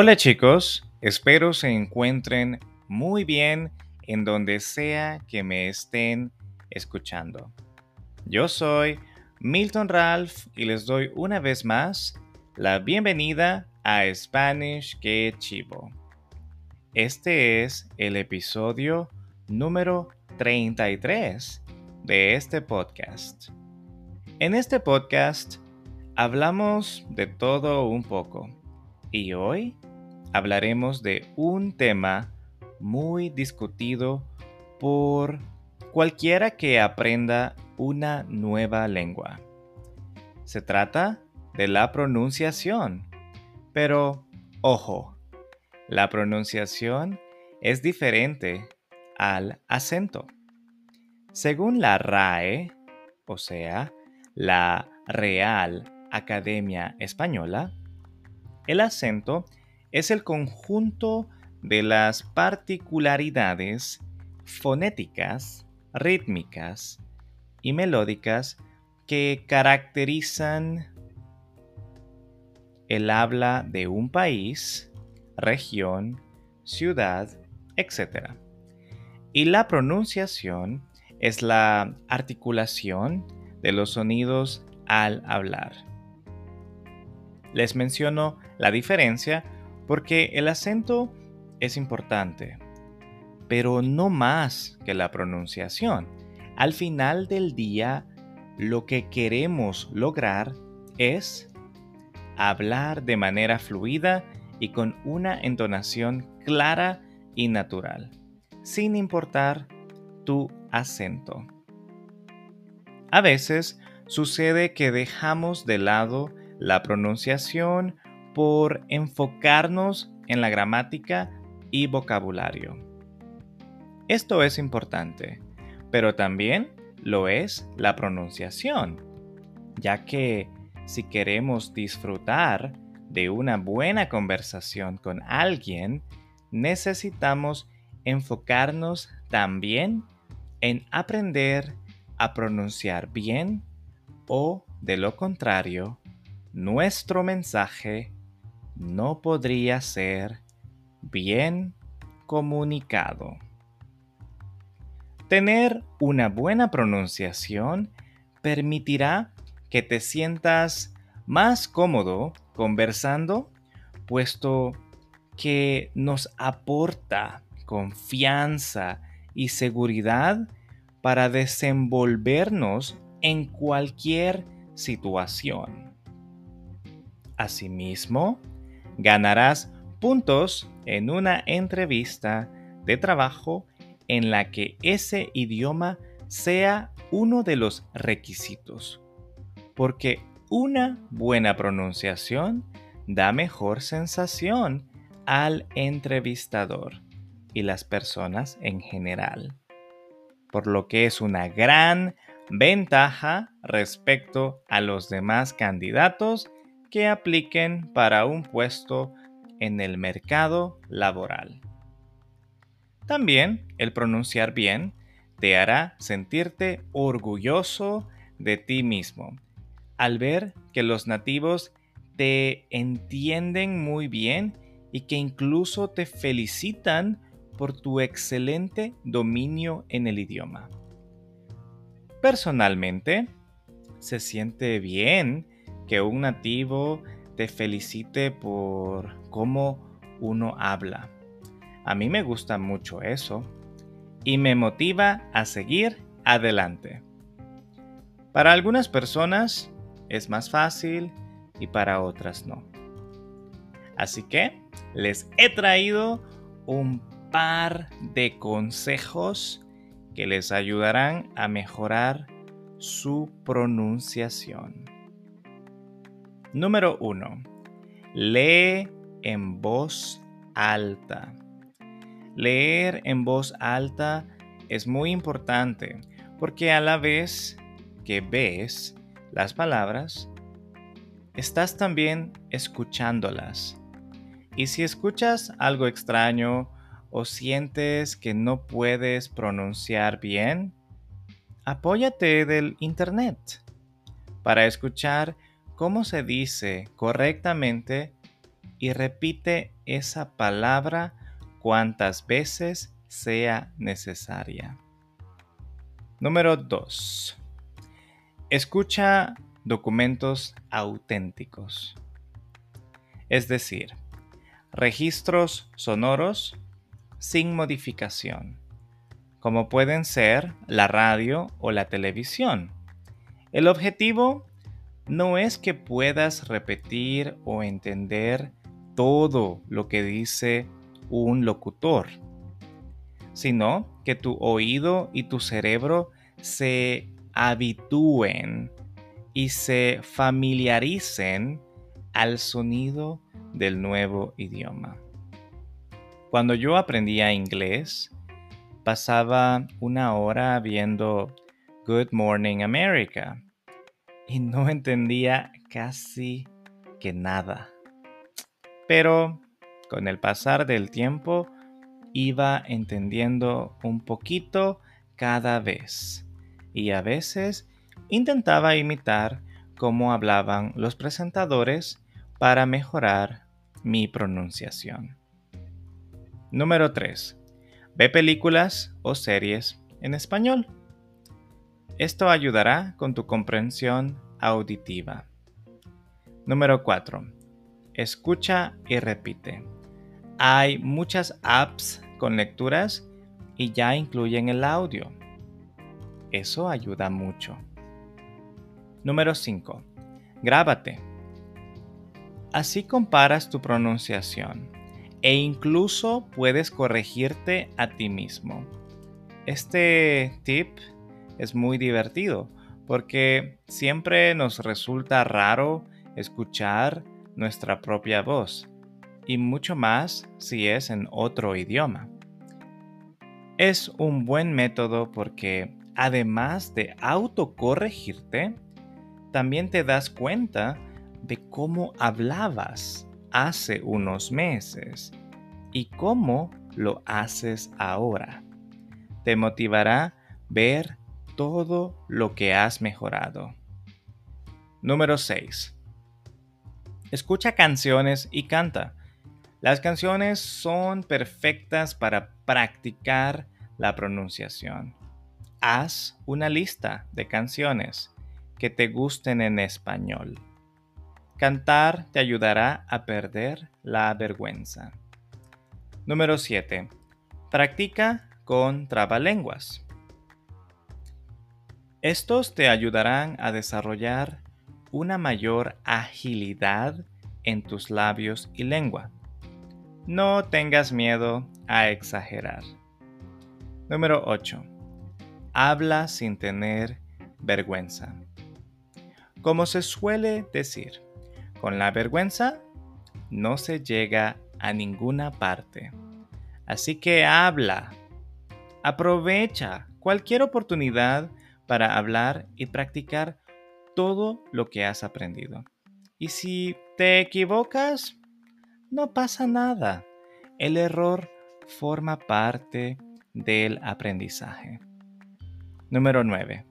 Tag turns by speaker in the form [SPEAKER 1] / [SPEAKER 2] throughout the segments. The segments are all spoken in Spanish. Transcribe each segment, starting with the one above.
[SPEAKER 1] Hola chicos, espero se encuentren muy bien en donde sea que me estén escuchando. Yo soy Milton Ralph y les doy una vez más la bienvenida a Spanish que Chivo. Este es el episodio número 33 de este podcast. En este podcast hablamos de todo un poco y hoy hablaremos de un tema muy discutido por cualquiera que aprenda una nueva lengua. Se trata de la pronunciación. Pero, ojo, la pronunciación es diferente al acento. Según la RAE, o sea, la Real Academia Española, el acento es el conjunto de las particularidades fonéticas, rítmicas y melódicas que caracterizan el habla de un país, región, ciudad, etc. Y la pronunciación es la articulación de los sonidos al hablar. Les menciono la diferencia porque el acento es importante, pero no más que la pronunciación. Al final del día, lo que queremos lograr es hablar de manera fluida y con una entonación clara y natural, sin importar tu acento. A veces sucede que dejamos de lado la pronunciación por enfocarnos en la gramática y vocabulario. Esto es importante, pero también lo es la pronunciación, ya que si queremos disfrutar de una buena conversación con alguien, necesitamos enfocarnos también en aprender a pronunciar bien o, de lo contrario, nuestro mensaje no podría ser bien comunicado. Tener una buena pronunciación permitirá que te sientas más cómodo conversando, puesto que nos aporta confianza y seguridad para desenvolvernos en cualquier situación. Asimismo, ganarás puntos en una entrevista de trabajo en la que ese idioma sea uno de los requisitos, porque una buena pronunciación da mejor sensación al entrevistador y las personas en general, por lo que es una gran ventaja respecto a los demás candidatos que apliquen para un puesto en el mercado laboral. También el pronunciar bien te hará sentirte orgulloso de ti mismo al ver que los nativos te entienden muy bien y que incluso te felicitan por tu excelente dominio en el idioma. Personalmente, se siente bien que un nativo te felicite por cómo uno habla. A mí me gusta mucho eso y me motiva a seguir adelante. Para algunas personas es más fácil y para otras no. Así que les he traído un par de consejos que les ayudarán a mejorar su pronunciación. Número 1. Lee en voz alta. Leer en voz alta es muy importante porque a la vez que ves las palabras, estás también escuchándolas. Y si escuchas algo extraño o sientes que no puedes pronunciar bien, apóyate del Internet para escuchar cómo se dice correctamente y repite esa palabra cuantas veces sea necesaria. Número 2. Escucha documentos auténticos. Es decir, registros sonoros sin modificación, como pueden ser la radio o la televisión. El objetivo no es que puedas repetir o entender todo lo que dice un locutor sino que tu oído y tu cerebro se habitúen y se familiaricen al sonido del nuevo idioma. Cuando yo aprendía inglés, pasaba una hora viendo Good Morning America y no entendía casi que nada. Pero con el pasar del tiempo, iba entendiendo un poquito cada vez y a veces intentaba imitar cómo hablaban los presentadores para mejorar mi pronunciación. Número 3. Ve películas o series en español. Esto ayudará con tu comprensión auditiva. Número 4. Escucha y repite. Hay muchas apps con lecturas y ya incluyen el audio. Eso ayuda mucho. Número 5. Grábate. Así comparas tu pronunciación e incluso puedes corregirte a ti mismo. Este tip es muy divertido porque siempre nos resulta raro escuchar nuestra propia voz y mucho más si es en otro idioma. Es un buen método porque además de autocorregirte, también te das cuenta de cómo hablabas hace unos meses y cómo lo haces ahora. Te motivará ver todo lo que has mejorado. Número 6. Escucha canciones y canta. Las canciones son perfectas para practicar la pronunciación. Haz una lista de canciones que te gusten en español. Cantar te ayudará a perder la vergüenza. Número 7. Practica con trabalenguas. Estos te ayudarán a desarrollar una mayor agilidad en tus labios y lengua no tengas miedo a exagerar. Número 8. Habla sin tener vergüenza. Como se suele decir, con la vergüenza no se llega a ninguna parte. Así que habla. Aprovecha cualquier oportunidad para hablar y practicar todo lo que has aprendido. Y si te equivocas, no pasa nada. El error forma parte del aprendizaje. Número 9.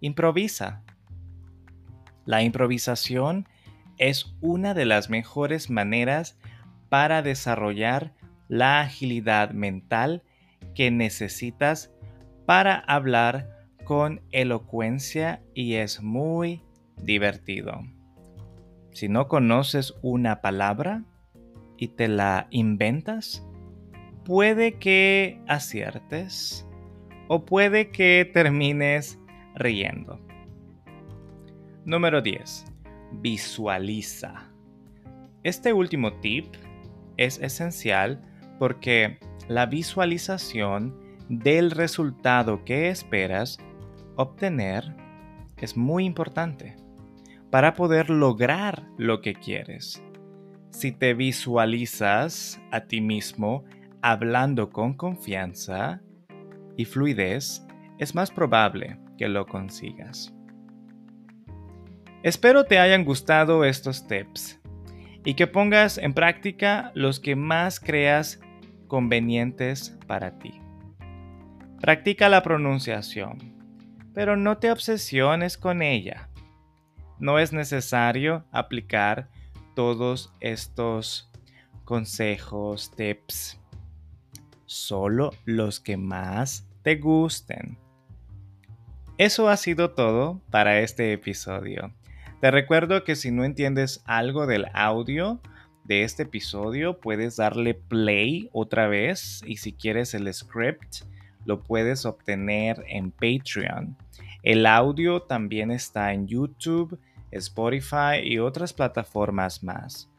[SPEAKER 1] Improvisa. La improvisación es una de las mejores maneras para desarrollar la agilidad mental que necesitas para hablar con elocuencia y es muy divertido. Si no conoces una palabra, y te la inventas, puede que aciertes o puede que termines riendo. Número 10. Visualiza. Este último tip es esencial porque la visualización del resultado que esperas obtener es muy importante para poder lograr lo que quieres. Si te visualizas a ti mismo hablando con confianza y fluidez, es más probable que lo consigas. Espero te hayan gustado estos tips y que pongas en práctica los que más creas convenientes para ti. Practica la pronunciación, pero no te obsesiones con ella. No es necesario aplicar todos estos consejos, tips, solo los que más te gusten. Eso ha sido todo para este episodio. Te recuerdo que si no entiendes algo del audio de este episodio, puedes darle play otra vez y si quieres el script, lo puedes obtener en Patreon. El audio también está en YouTube, Spotify y otras plataformas más.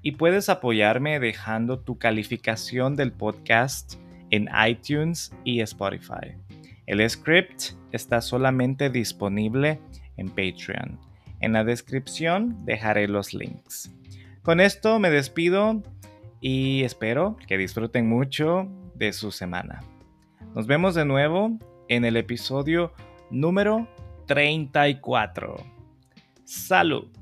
[SPEAKER 1] Y puedes apoyarme dejando tu calificación del podcast en iTunes y Spotify. El script está solamente disponible en Patreon. En la descripción dejaré los links. Con esto me despido y espero que disfruten mucho de su semana. Nos vemos de nuevo en el episodio número 34. Salud.